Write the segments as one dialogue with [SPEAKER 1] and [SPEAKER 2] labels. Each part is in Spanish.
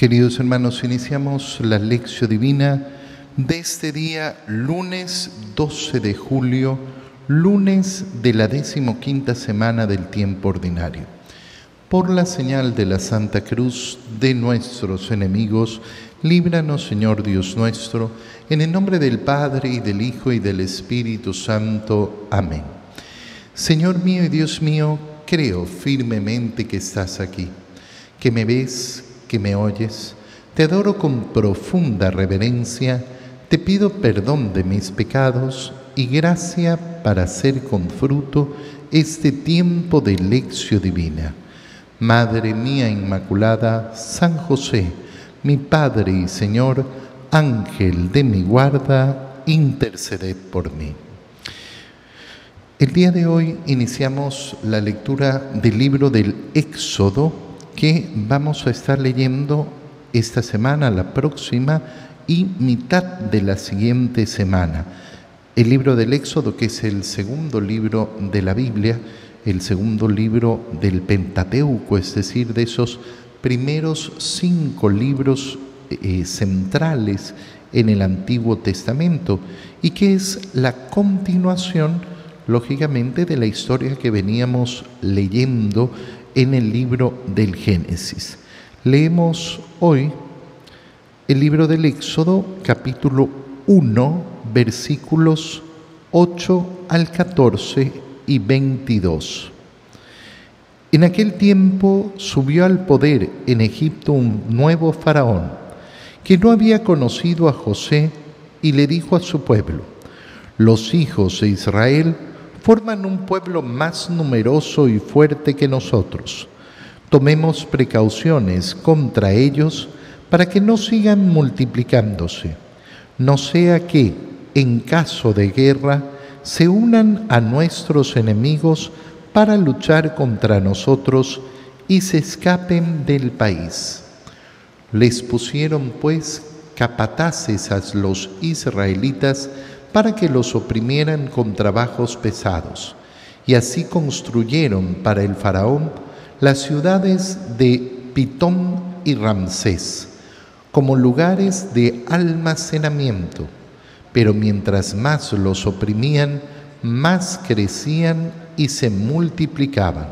[SPEAKER 1] Queridos hermanos, iniciamos la lección divina de este día, lunes 12 de julio, lunes de la decimoquinta semana del tiempo ordinario. Por la señal de la Santa Cruz de nuestros enemigos, líbranos, Señor Dios nuestro, en el nombre del Padre y del Hijo y del Espíritu Santo. Amén. Señor mío y Dios mío, creo firmemente que estás aquí, que me ves, que me oyes, te adoro con profunda reverencia, te pido perdón de mis pecados y gracia para hacer con fruto este tiempo de lección divina. Madre mía Inmaculada, San José, mi Padre y Señor, Ángel de mi guarda, interceded por mí. El día de hoy iniciamos la lectura del libro del Éxodo, que vamos a estar leyendo esta semana, la próxima y mitad de la siguiente semana. El libro del Éxodo, que es el segundo libro de la Biblia, el segundo libro del Pentateuco, es decir, de esos primeros cinco libros eh, centrales en el Antiguo Testamento y que es la continuación, lógicamente, de la historia que veníamos leyendo en el libro del Génesis. Leemos hoy el libro del Éxodo, capítulo 1, versículos 8 al 14 y 22. En aquel tiempo subió al poder en Egipto un nuevo faraón que no había conocido a José y le dijo a su pueblo, los hijos de Israel forman un pueblo más numeroso y fuerte que nosotros. Tomemos precauciones contra ellos para que no sigan multiplicándose, no sea que, en caso de guerra, se unan a nuestros enemigos para luchar contra nosotros y se escapen del país. Les pusieron pues capataces a los israelitas para que los oprimieran con trabajos pesados. Y así construyeron para el faraón las ciudades de Pitón y Ramsés como lugares de almacenamiento. Pero mientras más los oprimían, más crecían y se multiplicaban.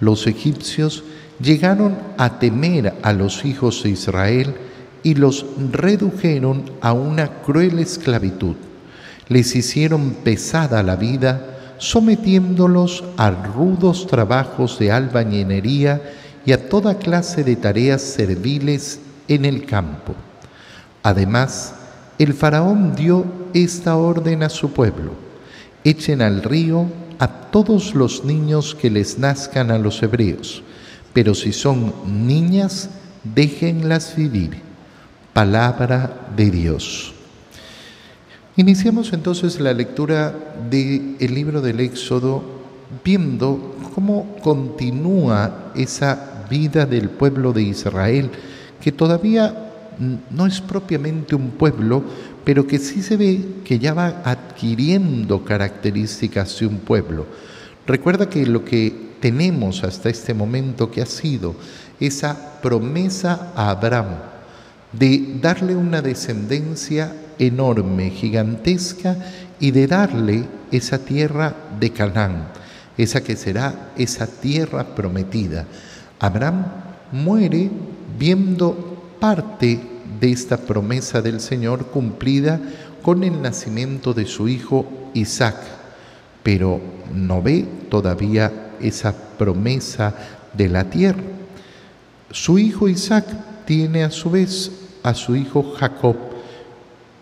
[SPEAKER 1] Los egipcios llegaron a temer a los hijos de Israel y los redujeron a una cruel esclavitud les hicieron pesada la vida, sometiéndolos a rudos trabajos de albañinería y a toda clase de tareas serviles en el campo. Además, el faraón dio esta orden a su pueblo, echen al río a todos los niños que les nazcan a los hebreos, pero si son niñas, déjenlas vivir. Palabra de Dios. Iniciamos entonces la lectura del libro del Éxodo viendo cómo continúa esa vida del pueblo de Israel, que todavía no es propiamente un pueblo, pero que sí se ve que ya va adquiriendo características de un pueblo. Recuerda que lo que tenemos hasta este momento que ha sido esa promesa a Abraham de darle una descendencia enorme, gigantesca, y de darle esa tierra de Canaán, esa que será esa tierra prometida. Abraham muere viendo parte de esta promesa del Señor cumplida con el nacimiento de su hijo Isaac, pero no ve todavía esa promesa de la tierra. Su hijo Isaac tiene a su vez a su hijo Jacob,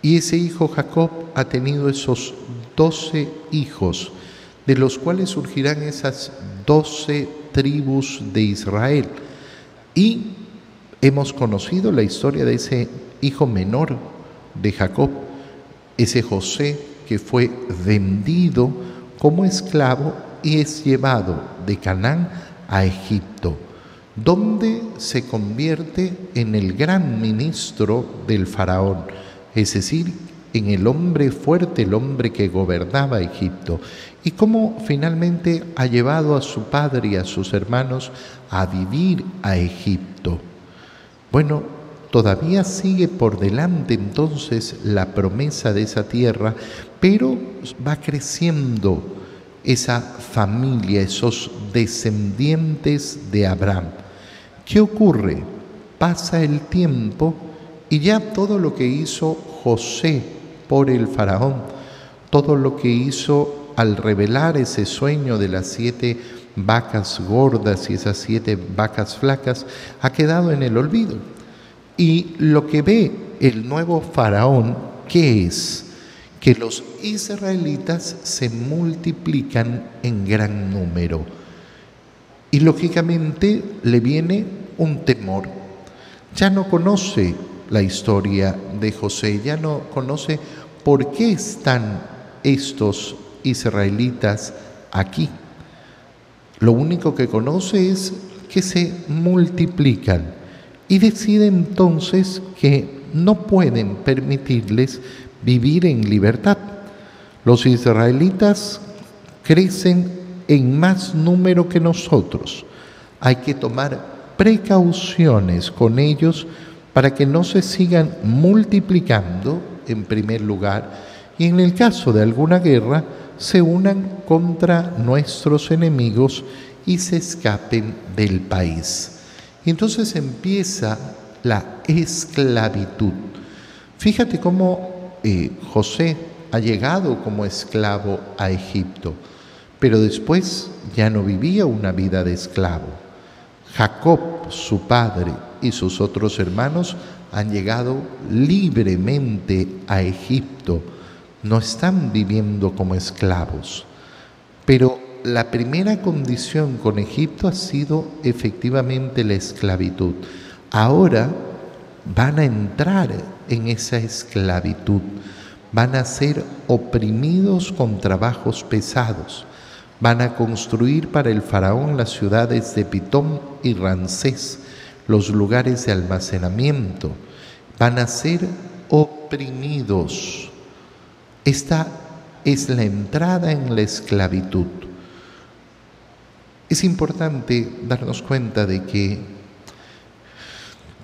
[SPEAKER 1] y ese hijo Jacob ha tenido esos doce hijos, de los cuales surgirán esas doce tribus de Israel. Y hemos conocido la historia de ese hijo menor de Jacob, ese José que fue vendido como esclavo y es llevado de Canaán a Egipto, donde se convierte en el gran ministro del faraón es decir, en el hombre fuerte, el hombre que gobernaba Egipto, y cómo finalmente ha llevado a su padre y a sus hermanos a vivir a Egipto. Bueno, todavía sigue por delante entonces la promesa de esa tierra, pero va creciendo esa familia, esos descendientes de Abraham. ¿Qué ocurre? Pasa el tiempo y ya todo lo que hizo José por el faraón, todo lo que hizo al revelar ese sueño de las siete vacas gordas y esas siete vacas flacas, ha quedado en el olvido. Y lo que ve el nuevo faraón, ¿qué es? Que los israelitas se multiplican en gran número. Y lógicamente le viene un temor. Ya no conoce la historia de José, ya no conoce por qué están estos israelitas aquí. Lo único que conoce es que se multiplican y decide entonces que no pueden permitirles vivir en libertad. Los israelitas crecen en más número que nosotros. Hay que tomar precauciones con ellos para que no se sigan multiplicando en primer lugar y en el caso de alguna guerra se unan contra nuestros enemigos y se escapen del país. Y entonces empieza la esclavitud. Fíjate cómo eh, José ha llegado como esclavo a Egipto, pero después ya no vivía una vida de esclavo. Jacob, su padre, y sus otros hermanos han llegado libremente a Egipto, no están viviendo como esclavos. Pero la primera condición con Egipto ha sido efectivamente la esclavitud. Ahora van a entrar en esa esclavitud, van a ser oprimidos con trabajos pesados, van a construir para el faraón las ciudades de Pitón y Rancés, los lugares de almacenamiento, van a ser oprimidos. Esta es la entrada en la esclavitud. Es importante darnos cuenta de que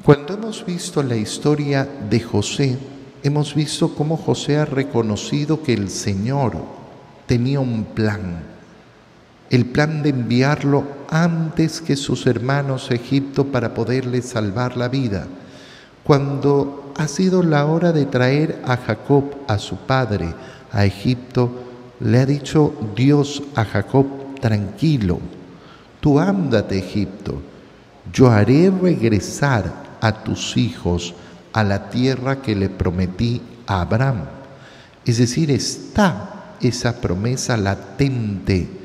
[SPEAKER 1] cuando hemos visto la historia de José, hemos visto cómo José ha reconocido que el Señor tenía un plan, el plan de enviarlo antes que sus hermanos a Egipto para poderle salvar la vida. Cuando ha sido la hora de traer a Jacob, a su padre, a Egipto, le ha dicho Dios a Jacob, tranquilo, tú ándate Egipto, yo haré regresar a tus hijos a la tierra que le prometí a Abraham. Es decir, está esa promesa latente.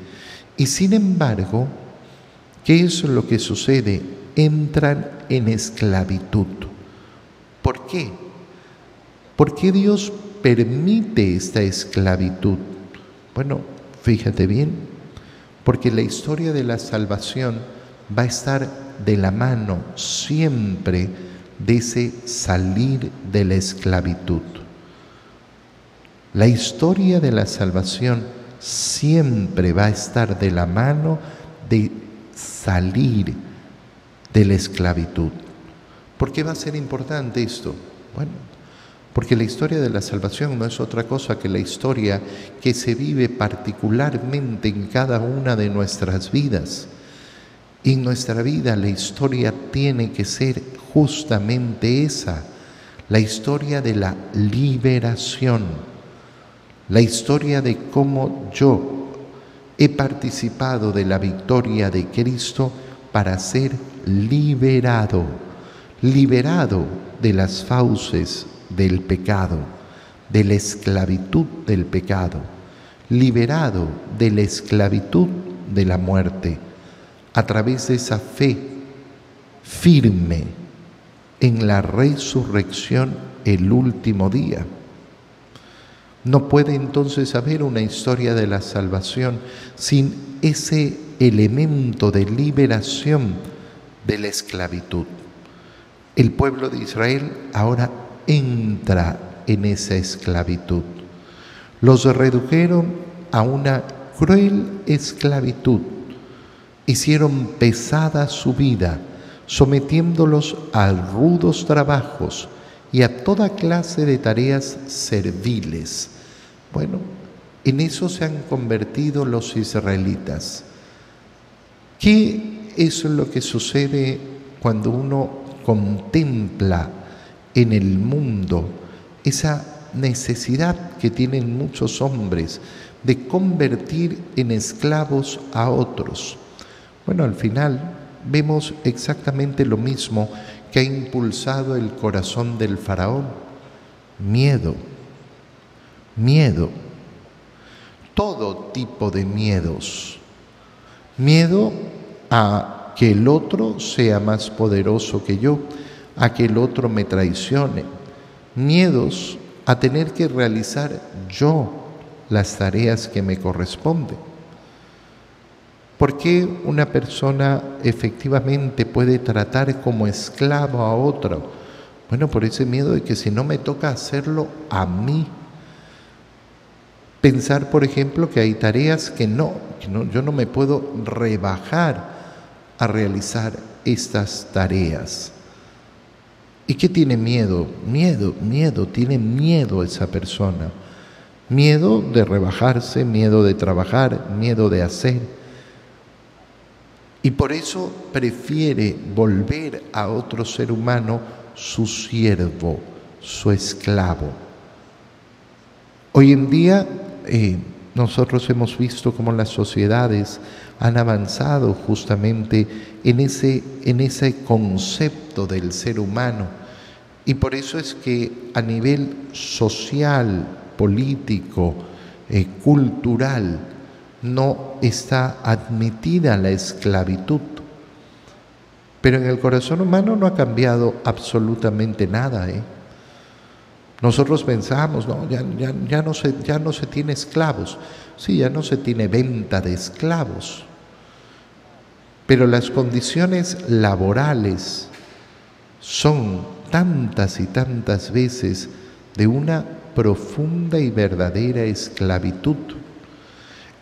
[SPEAKER 1] Y sin embargo, ¿qué es lo que sucede? Entran en esclavitud. ¿Por qué? ¿Por qué Dios permite esta esclavitud? Bueno, fíjate bien, porque la historia de la salvación va a estar de la mano siempre de ese salir de la esclavitud. La historia de la salvación siempre va a estar de la mano de salir de la esclavitud. ¿Por qué va a ser importante esto? Bueno, porque la historia de la salvación no es otra cosa que la historia que se vive particularmente en cada una de nuestras vidas. en nuestra vida la historia tiene que ser justamente esa, la historia de la liberación, la historia de cómo yo he participado de la victoria de Cristo para ser liberado, liberado de las fauces del pecado, de la esclavitud del pecado, liberado de la esclavitud de la muerte, a través de esa fe firme en la resurrección el último día. No puede entonces haber una historia de la salvación sin ese elemento de liberación de la esclavitud. El pueblo de Israel ahora entra en esa esclavitud. Los redujeron a una cruel esclavitud, hicieron pesada su vida, sometiéndolos a rudos trabajos y a toda clase de tareas serviles. Bueno, en eso se han convertido los israelitas. ¿Qué es lo que sucede cuando uno contempla en el mundo esa necesidad que tienen muchos hombres de convertir en esclavos a otros? Bueno, al final vemos exactamente lo mismo que ha impulsado el corazón del faraón. Miedo, miedo, todo tipo de miedos. Miedo a que el otro sea más poderoso que yo, a que el otro me traicione. Miedos a tener que realizar yo las tareas que me corresponden. ¿Por qué una persona efectivamente puede tratar como esclavo a otro? Bueno, por ese miedo de que si no me toca hacerlo a mí. Pensar, por ejemplo, que hay tareas que no, que no yo no me puedo rebajar a realizar estas tareas. ¿Y qué tiene miedo? Miedo, miedo, tiene miedo esa persona. Miedo de rebajarse, miedo de trabajar, miedo de hacer y por eso prefiere volver a otro ser humano su siervo, su esclavo. Hoy en día eh, nosotros hemos visto cómo las sociedades han avanzado justamente en ese, en ese concepto del ser humano. Y por eso es que a nivel social, político, eh, cultural, no está admitida la esclavitud. Pero en el corazón humano no ha cambiado absolutamente nada. ¿eh? Nosotros pensamos, no, ya, ya, no se, ya no se tiene esclavos. Sí, ya no se tiene venta de esclavos. Pero las condiciones laborales son tantas y tantas veces de una profunda y verdadera esclavitud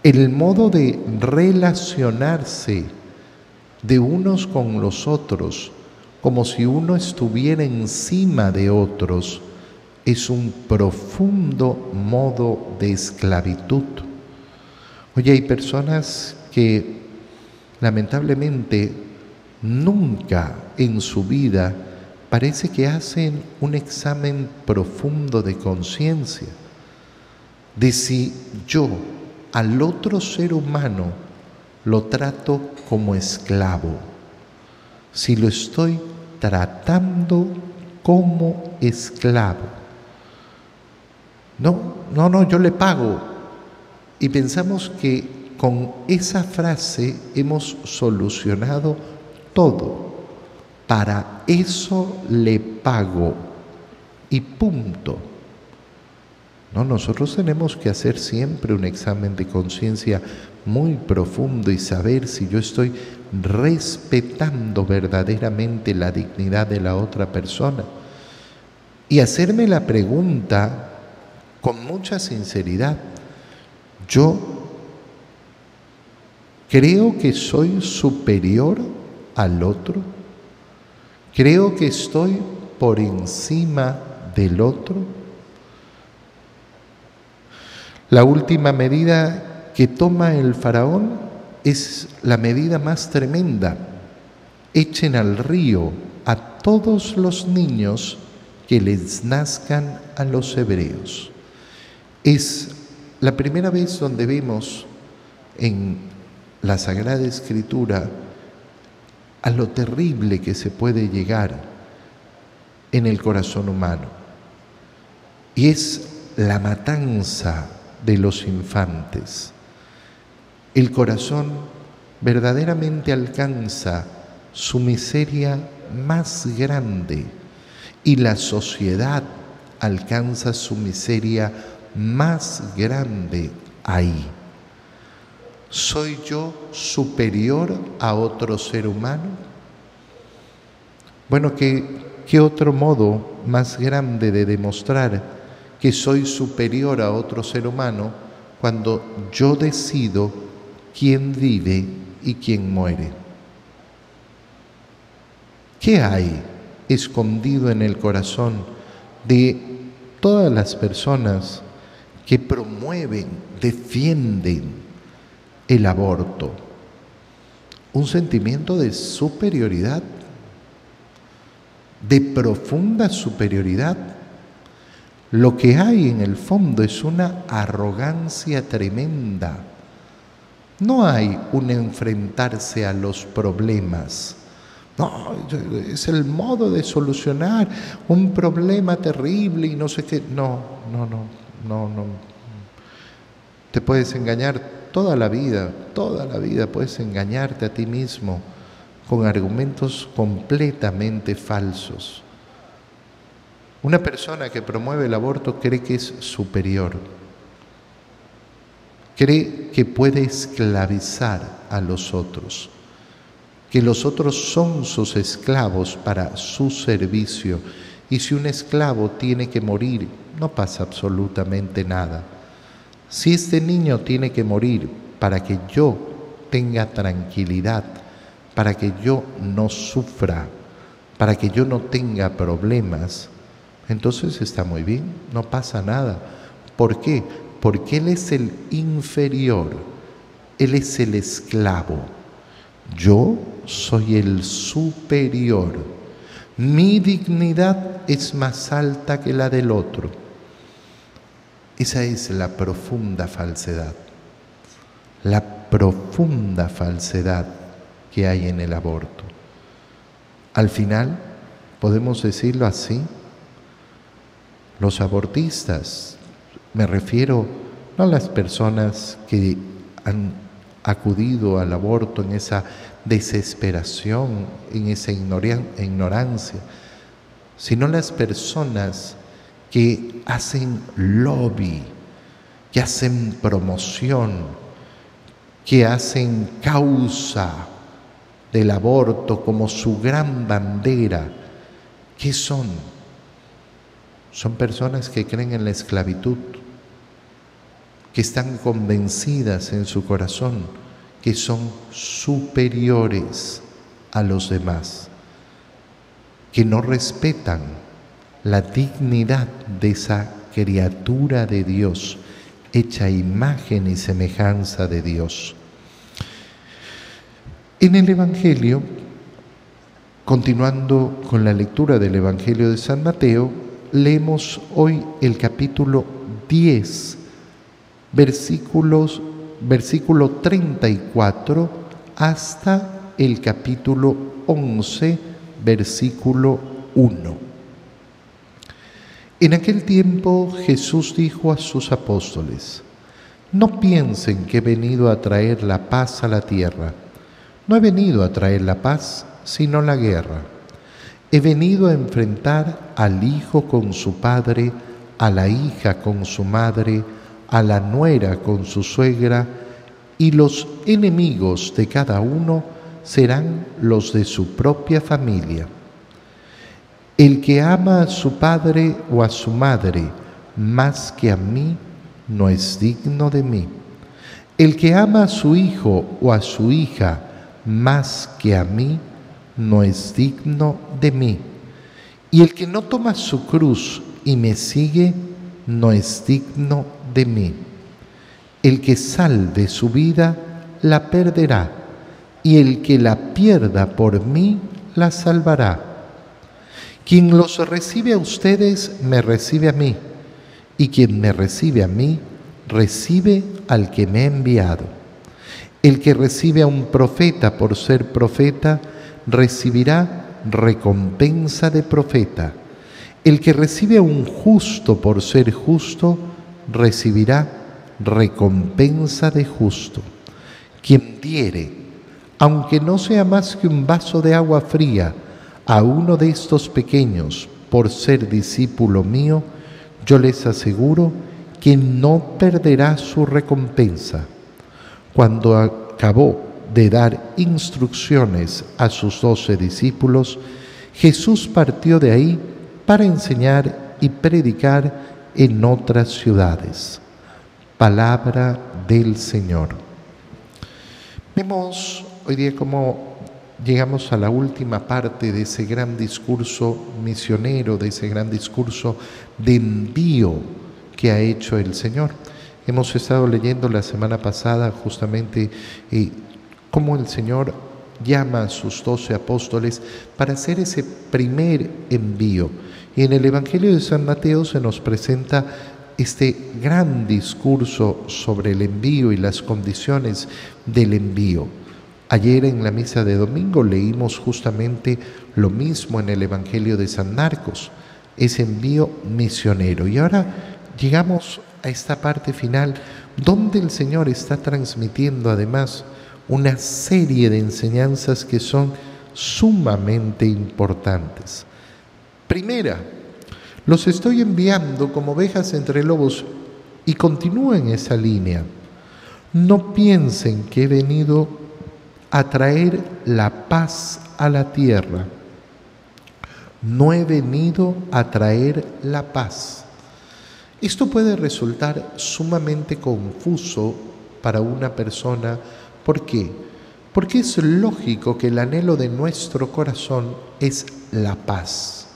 [SPEAKER 1] el modo de relacionarse de unos con los otros, como si uno estuviera encima de otros, es un profundo modo de esclavitud. Oye, hay personas que lamentablemente nunca en su vida parece que hacen un examen profundo de conciencia de si yo al otro ser humano lo trato como esclavo, si lo estoy tratando como esclavo. No, no, no, yo le pago. Y pensamos que con esa frase hemos solucionado todo. Para eso le pago. Y punto. No, nosotros tenemos que hacer siempre un examen de conciencia muy profundo y saber si yo estoy respetando verdaderamente la dignidad de la otra persona. Y hacerme la pregunta con mucha sinceridad, ¿yo creo que soy superior al otro? ¿Creo que estoy por encima del otro? La última medida que toma el faraón es la medida más tremenda. Echen al río a todos los niños que les nazcan a los hebreos. Es la primera vez donde vemos en la Sagrada Escritura a lo terrible que se puede llegar en el corazón humano. Y es la matanza de los infantes. El corazón verdaderamente alcanza su miseria más grande y la sociedad alcanza su miseria más grande ahí. ¿Soy yo superior a otro ser humano? Bueno, ¿qué, qué otro modo más grande de demostrar que soy superior a otro ser humano cuando yo decido quién vive y quién muere. ¿Qué hay escondido en el corazón de todas las personas que promueven, defienden el aborto? Un sentimiento de superioridad, de profunda superioridad. Lo que hay en el fondo es una arrogancia tremenda. No hay un enfrentarse a los problemas no, es el modo de solucionar un problema terrible y no sé qué. No, no, no, no, no. Te puedes engañar toda la vida, toda la vida puedes engañarte a ti mismo con argumentos completamente falsos. Una persona que promueve el aborto cree que es superior, cree que puede esclavizar a los otros que los otros son sus esclavos para su servicio. Y si un esclavo tiene que morir, no pasa absolutamente nada. Si este niño tiene que morir para que yo tenga tranquilidad, para que yo no sufra, para que yo no tenga problemas, entonces está muy bien, no pasa nada. ¿Por qué? Porque Él es el inferior, Él es el esclavo. Yo soy el superior. Mi dignidad es más alta que la del otro. Esa es la profunda falsedad. La profunda falsedad que hay en el aborto. Al final, podemos decirlo así, los abortistas, me refiero no a las personas que han acudido al aborto en esa desesperación, en esa ignorancia, sino las personas que hacen lobby, que hacen promoción, que hacen causa del aborto como su gran bandera. ¿Qué son? Son personas que creen en la esclavitud, que están convencidas en su corazón que son superiores a los demás, que no respetan la dignidad de esa criatura de Dios, hecha imagen y semejanza de Dios. En el Evangelio, continuando con la lectura del Evangelio de San Mateo, leemos hoy el capítulo 10 versículos, versículo 34 hasta el capítulo 11, versículo 1. En aquel tiempo Jesús dijo a sus apóstoles, no piensen que he venido a traer la paz a la tierra. No he venido a traer la paz, sino la guerra. He venido a enfrentar al hijo con su padre, a la hija con su madre, a la nuera con su suegra, y los enemigos de cada uno serán los de su propia familia. El que ama a su padre o a su madre más que a mí, no es digno de mí. El que ama a su hijo o a su hija más que a mí, no es digno de mí. Y el que no toma su cruz y me sigue, no es digno de mí. El que salve su vida, la perderá, y el que la pierda por mí, la salvará. Quien los recibe a ustedes, me recibe a mí, y quien me recibe a mí, recibe al que me ha enviado. El que recibe a un profeta por ser profeta, recibirá recompensa de profeta. El que recibe a un justo por ser justo, recibirá recompensa de justo. Quien diere, aunque no sea más que un vaso de agua fría, a uno de estos pequeños por ser discípulo mío, yo les aseguro que no perderá su recompensa. Cuando acabó de dar instrucciones a sus doce discípulos, Jesús partió de ahí para enseñar y predicar en otras ciudades. Palabra del Señor. Vemos hoy día cómo llegamos a la última parte de ese gran discurso misionero, de ese gran discurso de envío que ha hecho el Señor. Hemos estado leyendo la semana pasada justamente eh, cómo el Señor llama a sus doce apóstoles para hacer ese primer envío. Y en el Evangelio de San Mateo se nos presenta este gran discurso sobre el envío y las condiciones del envío. Ayer en la misa de domingo leímos justamente lo mismo en el Evangelio de San Marcos, ese envío misionero. Y ahora llegamos a esta parte final donde el Señor está transmitiendo además una serie de enseñanzas que son sumamente importantes. Primera, los estoy enviando como ovejas entre lobos y continúen esa línea. No piensen que he venido a traer la paz a la tierra. No he venido a traer la paz. Esto puede resultar sumamente confuso para una persona. ¿Por qué? Porque es lógico que el anhelo de nuestro corazón es la paz.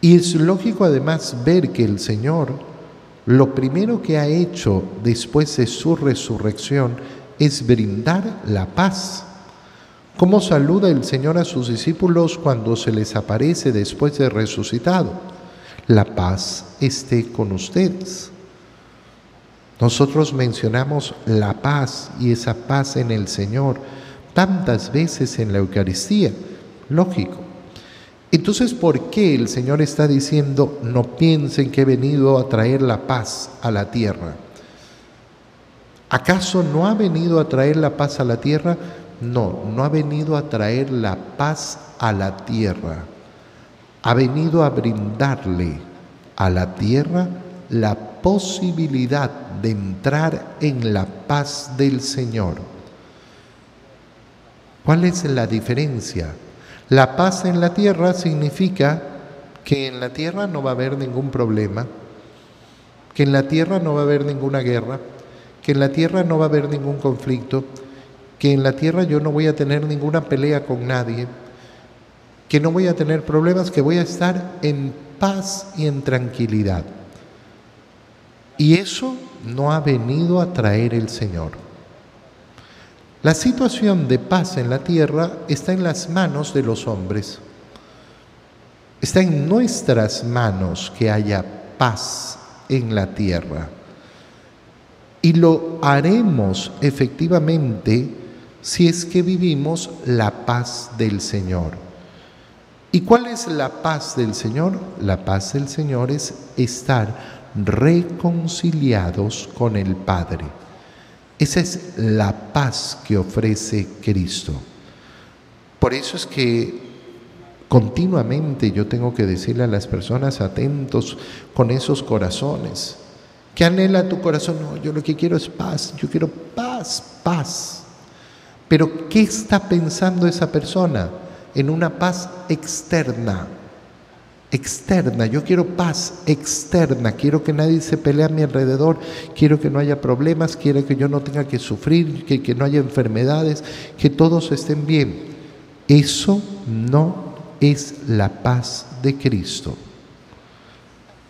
[SPEAKER 1] Y es lógico además ver que el Señor lo primero que ha hecho después de su resurrección es brindar la paz. ¿Cómo saluda el Señor a sus discípulos cuando se les aparece después de resucitado? La paz esté con ustedes. Nosotros mencionamos la paz y esa paz en el Señor tantas veces en la Eucaristía. Lógico. Entonces, ¿por qué el Señor está diciendo, no piensen que he venido a traer la paz a la tierra? ¿Acaso no ha venido a traer la paz a la tierra? No, no ha venido a traer la paz a la tierra. Ha venido a brindarle a la tierra la posibilidad de entrar en la paz del Señor. ¿Cuál es la diferencia? La paz en la tierra significa que en la tierra no va a haber ningún problema, que en la tierra no va a haber ninguna guerra, que en la tierra no va a haber ningún conflicto, que en la tierra yo no voy a tener ninguna pelea con nadie, que no voy a tener problemas, que voy a estar en paz y en tranquilidad. Y eso no ha venido a traer el Señor. La situación de paz en la tierra está en las manos de los hombres. Está en nuestras manos que haya paz en la tierra. Y lo haremos efectivamente si es que vivimos la paz del Señor. ¿Y cuál es la paz del Señor? La paz del Señor es estar reconciliados con el Padre. Esa es la paz que ofrece Cristo. Por eso es que continuamente yo tengo que decirle a las personas atentos con esos corazones, ¿Qué anhela tu corazón? No, yo lo que quiero es paz, yo quiero paz, paz. Pero ¿qué está pensando esa persona? En una paz externa. Externa, yo quiero paz externa, quiero que nadie se pelee a mi alrededor, quiero que no haya problemas, quiero que yo no tenga que sufrir, que, que no haya enfermedades, que todos estén bien. Eso no es la paz de Cristo.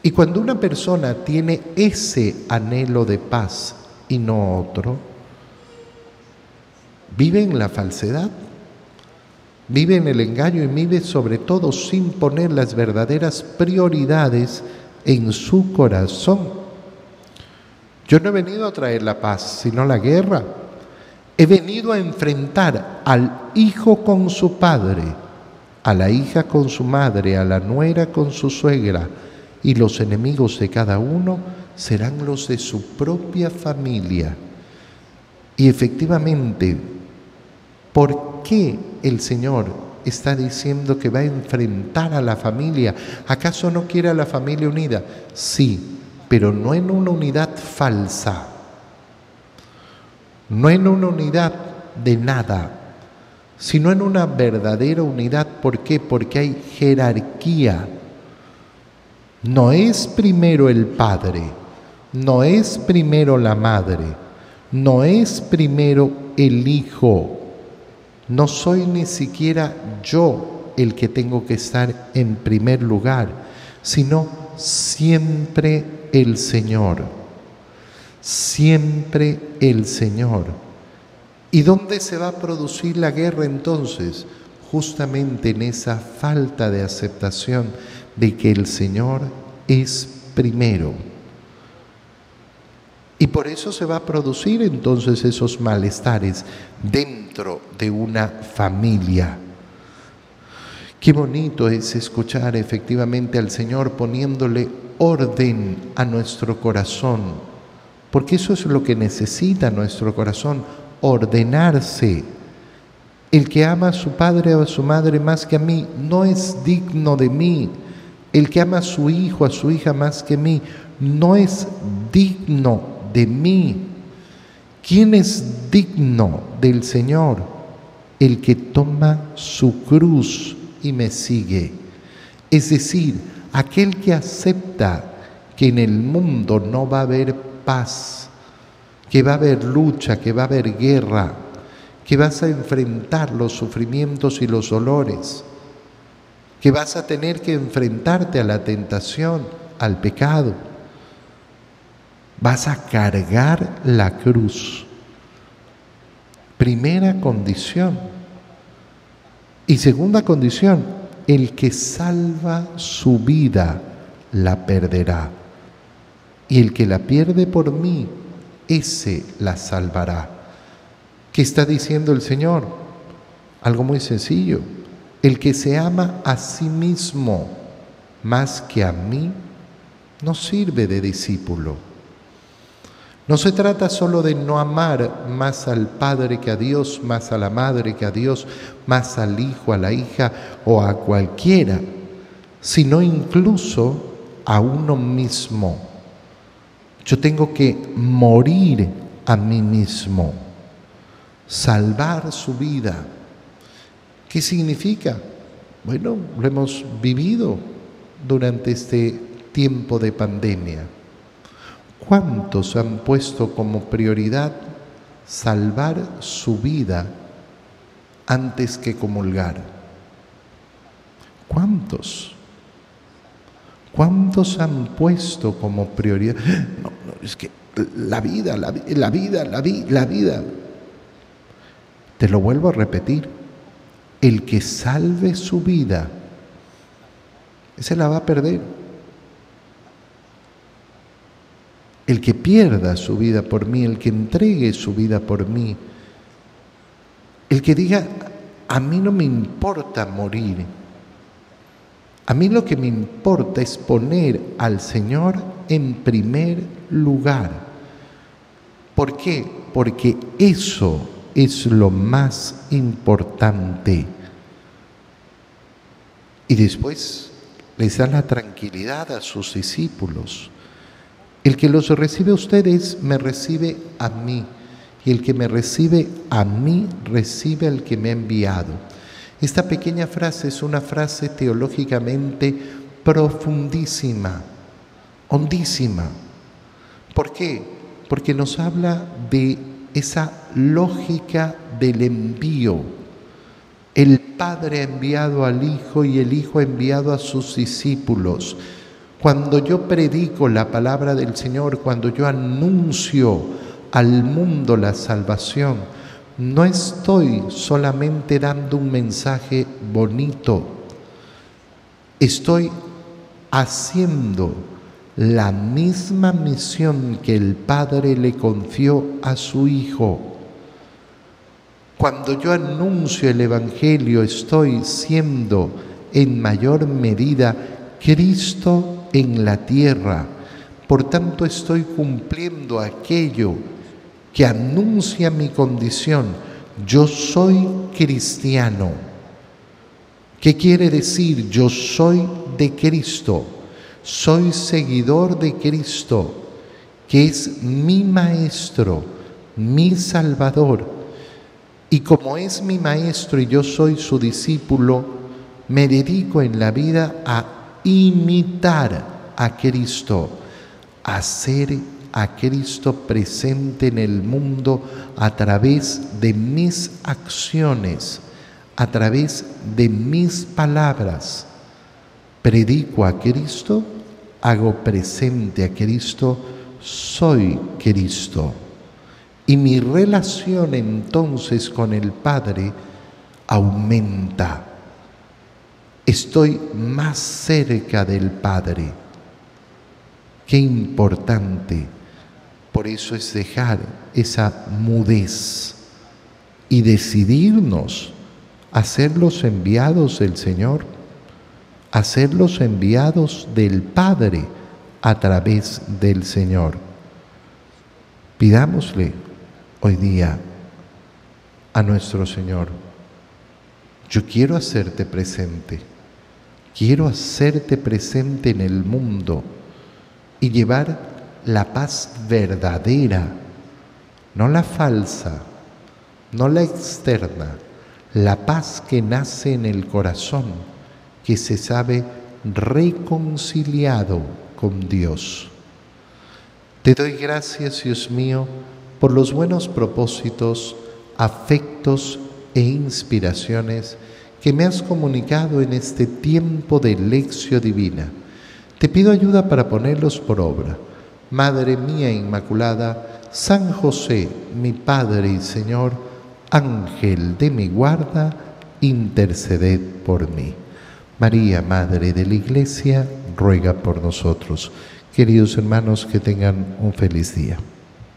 [SPEAKER 1] Y cuando una persona tiene ese anhelo de paz y no otro, vive en la falsedad, vive en el engaño y vive sobre todo sin poner las verdaderas prioridades en su corazón. Yo no he venido a traer la paz, sino la guerra. He venido a enfrentar al hijo con su padre, a la hija con su madre, a la nuera con su suegra, y los enemigos de cada uno serán los de su propia familia. Y efectivamente, ¿por qué el Señor está diciendo que va a enfrentar a la familia? ¿Acaso no quiere a la familia unida? Sí, pero no en una unidad falsa, no en una unidad de nada, sino en una verdadera unidad. ¿Por qué? Porque hay jerarquía no es primero el padre, no es primero la madre, no es primero el hijo, No soy ni siquiera yo el que tengo que estar en primer lugar, sino siempre el Señor. Siempre el Señor. ¿Y dónde se va a producir la guerra entonces? Justamente en esa falta de aceptación de que el Señor es primero. Y por eso se va a producir entonces esos malestares dentro de una familia. Qué bonito es escuchar efectivamente al Señor poniéndole orden a nuestro corazón, porque eso es lo que necesita nuestro corazón, ordenarse. El que ama a su padre o a su madre más que a mí no es digno de mí. El que ama a su hijo, a su hija más que mí, no es digno de mí. ¿Quién es digno del Señor? El que toma su cruz y me sigue. Es decir, aquel que acepta que en el mundo no va a haber paz, que va a haber lucha, que va a haber guerra, que vas a enfrentar los sufrimientos y los dolores, que vas a tener que enfrentarte a la tentación, al pecado vas a cargar la cruz. Primera condición. Y segunda condición, el que salva su vida la perderá. Y el que la pierde por mí, ese la salvará. ¿Qué está diciendo el Señor? Algo muy sencillo. El que se ama a sí mismo más que a mí, no sirve de discípulo. No se trata solo de no amar más al Padre que a Dios, más a la Madre que a Dios, más al Hijo, a la hija o a cualquiera, sino incluso a uno mismo. Yo tengo que morir a mí mismo, salvar su vida. ¿Qué significa? Bueno, lo hemos vivido durante este tiempo de pandemia. ¿Cuántos han puesto como prioridad salvar su vida antes que comulgar? ¿Cuántos? ¿Cuántos han puesto como prioridad? No, no, es que la vida, la, la vida, la, la vida. Te lo vuelvo a repetir. El que salve su vida, ese la va a perder. el que pierda su vida por mí, el que entregue su vida por mí, el que diga, a mí no me importa morir, a mí lo que me importa es poner al Señor en primer lugar. ¿Por qué? Porque eso es lo más importante. Y después les da la tranquilidad a sus discípulos el que los recibe a ustedes me recibe a mí, y el que me recibe a mí recibe al que me ha enviado. Esta pequeña frase es una frase teológicamente profundísima, hondísima. ¿Por qué? Porque nos habla de esa lógica del envío. El Padre ha enviado al Hijo y el Hijo ha enviado a sus discípulos. Cuando yo predico la palabra del Señor, cuando yo anuncio al mundo la salvación, no estoy solamente dando un mensaje bonito, estoy haciendo la misma misión que el Padre le confió a su Hijo. Cuando yo anuncio el Evangelio, estoy siendo en mayor medida Cristo en la tierra. Por tanto, estoy cumpliendo aquello que anuncia mi condición. Yo soy cristiano. ¿Qué quiere decir? Yo soy de Cristo. Soy seguidor de Cristo, que es mi maestro, mi salvador. Y como es mi maestro y yo soy su discípulo, me dedico en la vida a imitar a Cristo, a ser a Cristo presente en el mundo a través de mis acciones, a través de mis palabras. Predico a Cristo, hago presente a Cristo, soy Cristo. Y mi relación entonces con el Padre aumenta. Estoy más cerca del Padre. Qué importante. Por eso es dejar esa mudez y decidirnos a ser los enviados del Señor, a los enviados del Padre a través del Señor. Pidámosle hoy día a nuestro Señor, yo quiero hacerte presente, quiero hacerte presente en el mundo y llevar la paz verdadera, no la falsa, no la externa, la paz que nace en el corazón, que se sabe reconciliado con Dios. Te doy gracias, Dios mío, por los buenos propósitos, afectos e inspiraciones que me has comunicado en este tiempo de lección divina. Te pido ayuda para ponerlos por obra. Madre mía Inmaculada, San José, mi Padre y Señor, Ángel de mi guarda, interceded por mí. María, Madre de la Iglesia, ruega por nosotros. Queridos hermanos, que tengan un feliz día.